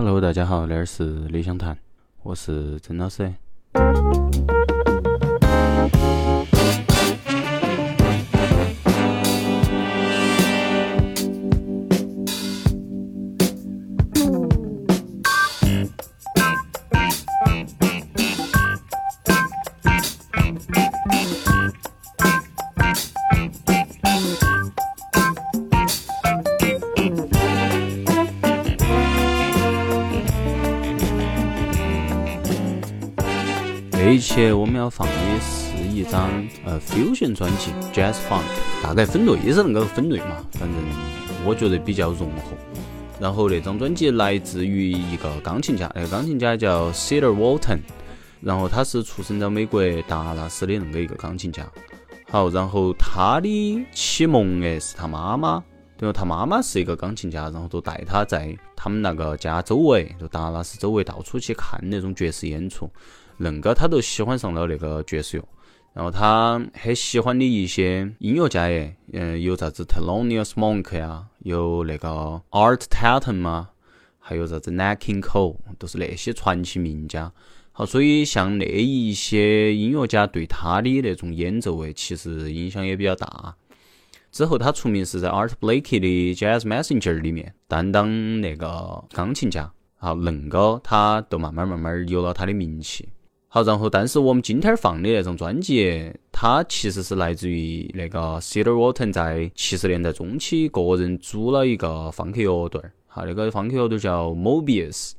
Hello，大家好，这儿是理想谈，我是曾老师。张呃 fusion 专辑 Jazz Funk，大概分类也是那个分类嘛，反正我觉得比较融合。然后那张专辑来自于一个钢琴家，那个钢琴家叫 Cedar Walton，然后他是出生在美国达拉斯的那个一个钢琴家。好，然后他的启蒙诶是他妈妈，对吧？他妈妈是一个钢琴家，然后就带他在他们那个家周围，就达拉斯周围到处去看那种爵士演出。恁个他都喜欢上了那个爵士乐，然后他很喜欢的一些音乐家耶，嗯，有啥子 Thelonious Monk 呀，有那个 Art Tatum 嘛，还有啥子 Nat King Cole，都是那些传奇名家。好，所以像那一些音乐家对他的那种演奏诶，其实影响也比较大。之后他出名是在 Art Blakey 的 Jazz Messenger 里面担当那个钢琴家。好，恁个他都慢慢慢慢有了他的名气。好，然后但是我们今天放的那张专辑，它其实是来自于那个 Cedar Walton 在七十年代中期个人组了一个方克乐队儿，哈，那个方克乐队叫 Mobius，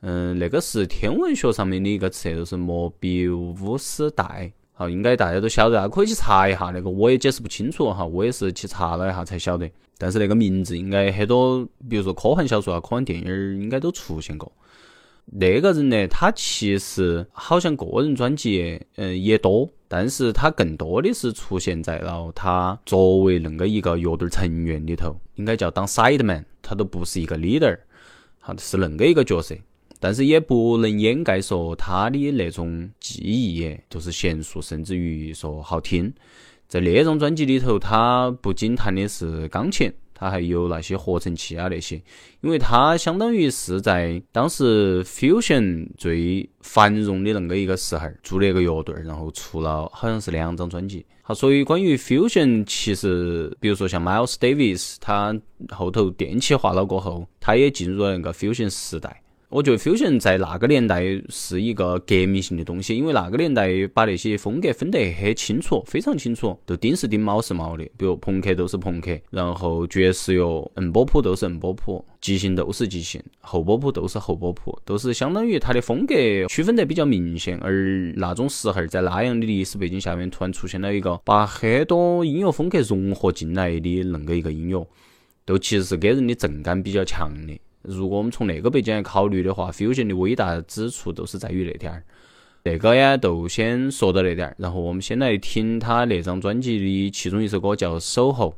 嗯，那个是天文学上面的一个词，就是莫比乌斯带，好，应该大家都晓得啊，可以去查一下那个，我也解释不清楚哈，我也是去查了一下才晓得，但是那个名字应该很多，比如说科幻小说啊、科幻电影儿应该都出现过。那个人呢，他其实好像个人专辑，嗯，也多，但是他更多的是出现在了他作为恁个一个乐队成员里头，应该叫当 side man，他都不是一个 leader，好是恁个一个角色，但是也不能掩盖说他的那种技艺，就是娴熟，甚至于说好听，在那种专辑里头，他不仅弹的是钢琴。它还有那些合成器啊那些，因为它相当于是在当时 fusion 最繁荣的那个一个时候组了一个乐队，然后出了好像是两张专辑。好，所以关于 fusion，其实比如说像 Miles Davis，他后头电气化了过后，他也进入了那个 fusion 时代。我觉得 fusion 在那个年代是一个革命性的东西，因为那个年代把那些风格分得很清楚，非常清楚，都丁是丁，卯是卯的。比如朋克都是朋克，然后爵士乐、硬波普都是硬波普，即兴都是即兴，后波普都是后波普，都是相当于它的风格区分得比较明显。而那种时候，在那样的历史背景下面，突然出现了一个把很多音乐风格融合进来的恁个一个音乐，都其实是给人的震感比较强的。如果我们从那个背景来考虑的话，fusion 的伟大之处都是在于那点儿。那个呀，就先说到那点儿，然后我们先来听他那张专辑的其中一首歌，叫《守候》。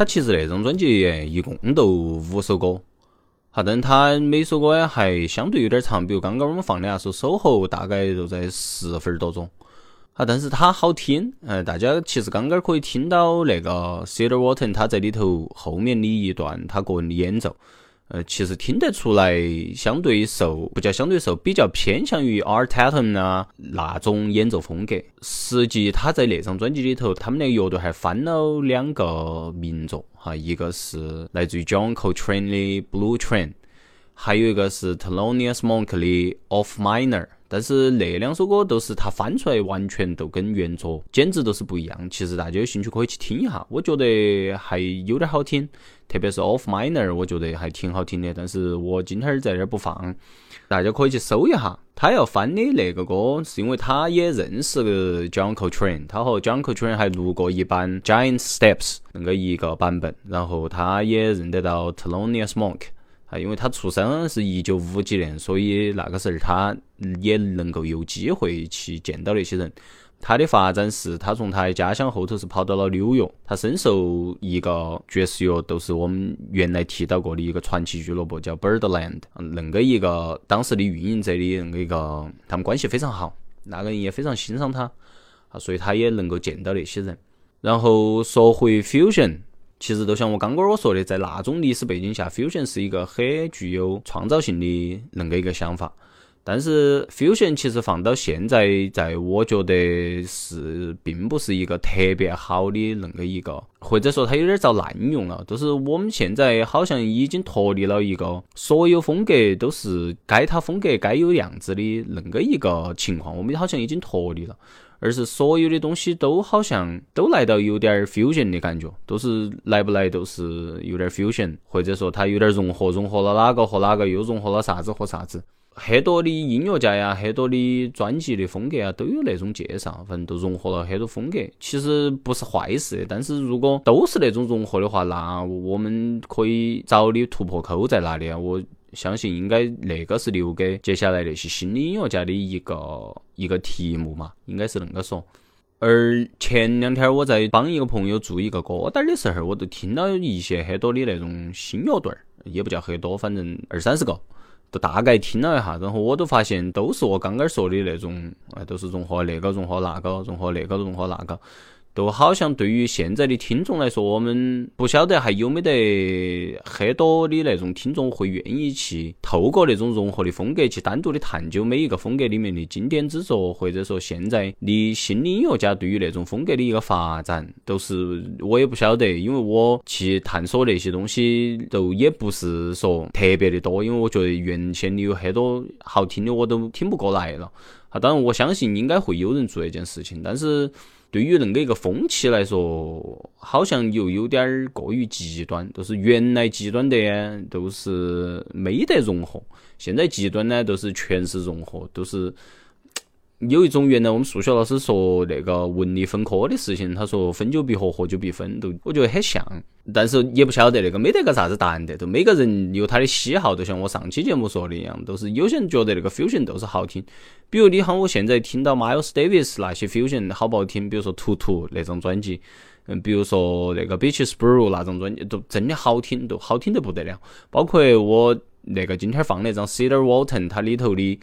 他其实那张专辑一共都五首歌，哈，但他每首歌还相对有点长，比如刚刚我们放的那首《守候》，大概就在十分多钟，啊，但是它好听，呃，大家其实刚刚可以听到那个 Cedar Walton 他在里头后面的一段他个人的演奏。呃，其实听得出来，相对受不叫相对受，比较偏向于 Art Tatum 啊那种演奏风格。实际他在那张专辑里头，他们那个乐队还翻了两个名作哈，一个是来自于 John Coltrane 的 Blue Train，还有一个是 Thelonious Monk 的 Off Minor。但是那两首歌都是他翻出来，完全都跟原作简直都是不一样。其实大家有兴趣可以去听一下，我觉得还有点好听。特别是 Off Minor，我觉得还挺好听的。但是我今天在这儿不放，大家可以去搜一下。他要翻的那个歌，是因为他也认识 John Coltrane，他和 John Coltrane 还录过一版 Giant Steps 那个一个版本。然后他也认得到 Thelonious Monk。啊，因为他出生是一九五几年，所以那个时候他也能够有机会去见到那些人。他的发展是，他从他的家乡后头是跑到了纽约，他深受一个爵士乐，都是我们原来提到过的一个传奇俱乐部，叫 Birdland，恁个一个当时的运营者的恁个一个，他们关系非常好，那个人也非常欣赏他，啊，所以他也能够见到那些人。然后说回 fusion。其实，就像我刚刚我说的，在那种历史背景下，fusion 是一个很具有创造性的恁个一个想法。但是，fusion 其实放到现在，在我觉得是并不是一个特别好的恁个一个，或者说它有点遭滥用了。就是我们现在好像已经脱离了一个所有风格都是该它风格该有样子的恁个一个情况，我们好像已经脱离了。而是所有的东西都好像都来到有点 fusion 的感觉，都是来不来都是有点 fusion，或者说它有点融合，融合了哪个和哪个，又融合了啥子和啥子。很多的音乐家呀，很多的专辑的风格啊，都有那种介绍，反正都融合了很多风格。其实不是坏事，但是如果都是那种融合的话，那我们可以找的突破口在哪里啊？我。相信应该那个是留给接下来那些新的音乐家的一个一个题目嘛，应该是恁个说。而前两天我在帮一个朋友做一个歌单的时候，我都听到一些很多的那种新乐队儿，也不叫很多，反正二三十个，都大概听了一下，然后我都发现都是我刚刚说的那种，哎，都是融合那个融合那个，融合那个融合那个。都好像对于现在的听众来说，我们不晓得还有没得很多的那种听众会愿意去透过那种融合的风格去单独的探究每一个风格里面的经典之作，或者说现在的新的音乐家对于那种风格的一个发展，都是我也不晓得，因为我去探索那些东西都也不是说特别的多，因为我觉得原先的有很多好听的我都听不过来了。啊，当然我相信应该会有人做这件事情，但是。对于恁个一个风气来说，好像又有点儿过于极端。就是原来极端的，都是没得融合；现在极端呢，都是全是融合，都是。有一种原来我们数学老师说那个文理分科的事情，他说分久必合，合久必分，都我觉得很像，但是也不晓得那个没得个啥子答案的，都每个人有他的喜好，就像我上期节目说的一样，都是有些人觉得那个 fusion 都是好听，比如你喊我现在听到 Miles Davis 那些 fusion 好不好听，比如说图图那张专辑，嗯，比如说那个 Beaches Brew 那张专辑，都真的好听，都好听得不得了，包括我那个今天放那张 Cedar Walton 它里头的。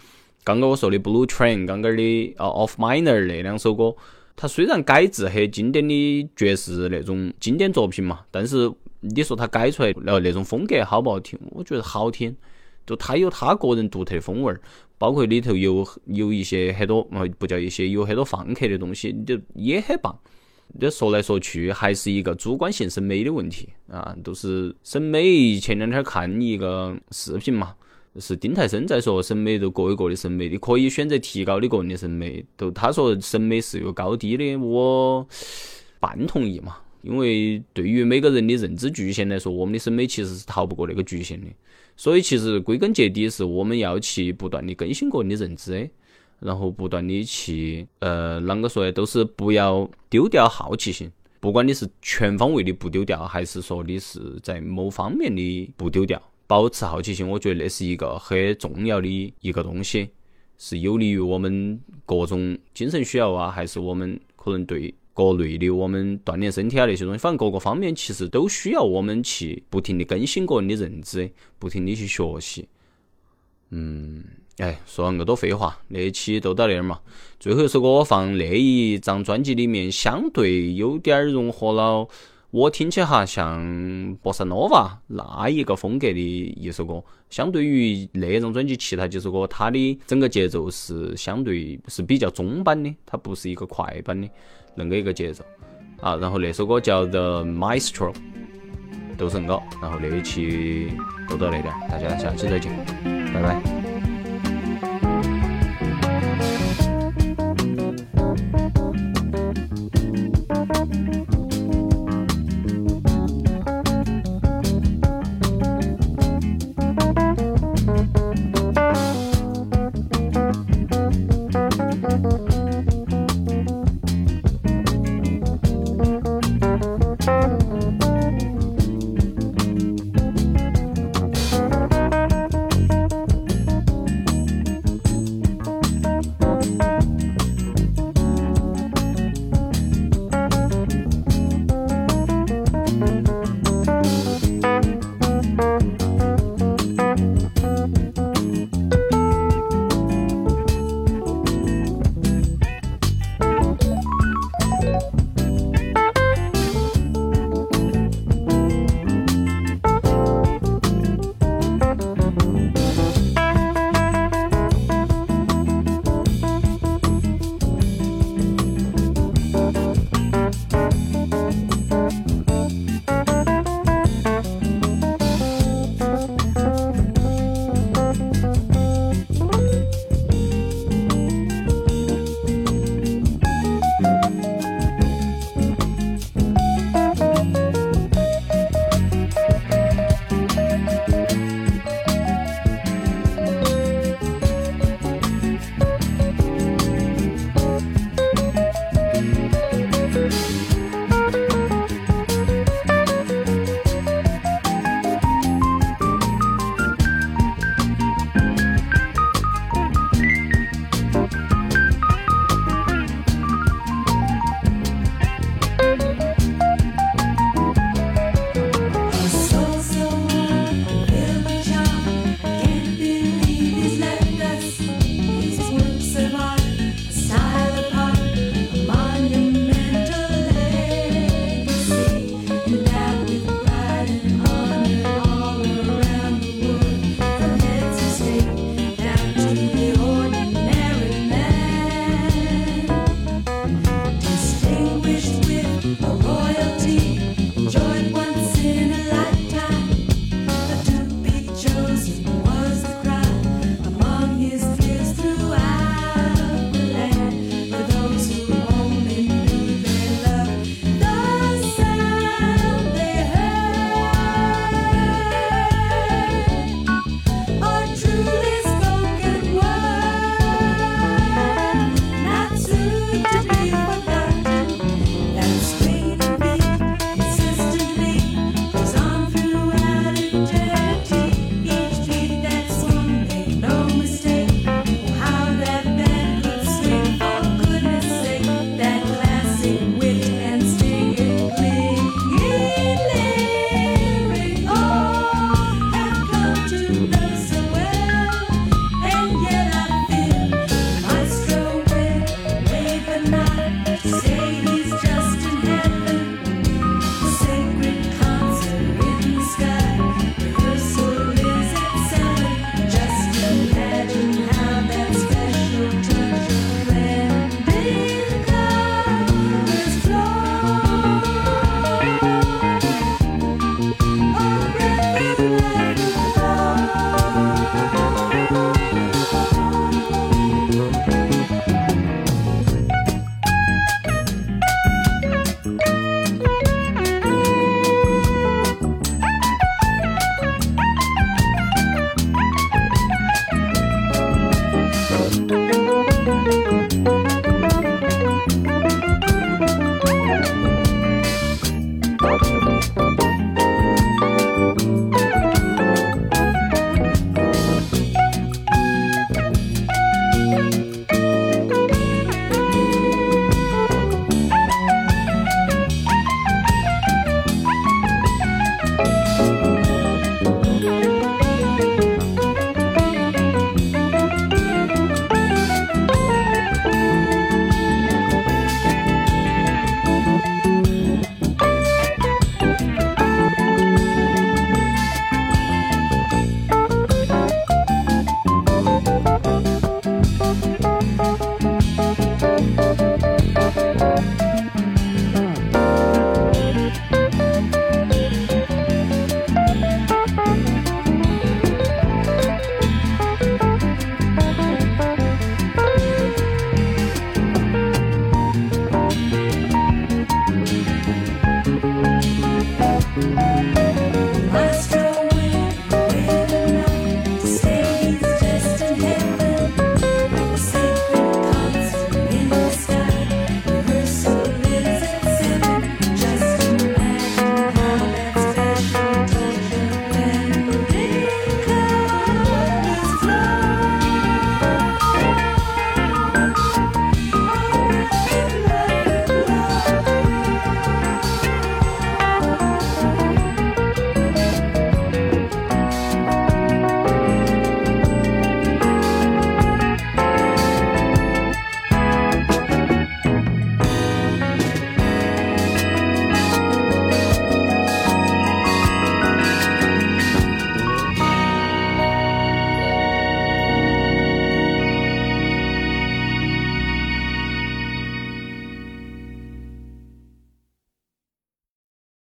刚刚我说的 Blue Train，刚刚的呃 Off Minor 那两首歌，它虽然改制很经典的爵士那种经典作品嘛，但是你说它改出来然后那种风格好不好听？我觉得好听，就它有它个人独特风味儿，包括里头有有一些很多呃不叫一些有很多放克的东西，就也很棒。这说来说去还是一个主观性审美的问题啊，都是审美。前两天看一个视频嘛。是丁太升在说审美都各有各的审美，你可以选择提高你个人的审美。都他说审美是有高低的，我半同意嘛。因为对于每个人的认知局限来说，我们的审美其实是逃不过那个局限的。所以其实归根结底是我们要去不断的更新个人的认知，然后不断的去呃，啷个说呢？都是不要丢掉好奇心。不管你是全方位的不丢掉，还是说你是在某方面的不丢掉。保持好奇心，我觉得那是一个很重要的一个东西，是有利于我们各种精神需要啊，还是我们可能对国内的我们锻炼身体啊那些东西，反正各个方面其实都需要我们去不停的更新个人的认知，不停的去学习。嗯，哎，说了那么多废话，那期就到那儿嘛。最后一首歌放那一张专辑里面，相对有点儿融合了。我听起哈像波萨诺瓦那一个风格的一首歌，相对于那张专辑其他几首歌，它的整个节奏是相对是比较中版的，它不是一个快版的那个一个节奏啊。然后那首歌叫 The Maestro，都是恁个。然后那一期就到那点，大家下期再见，拜拜。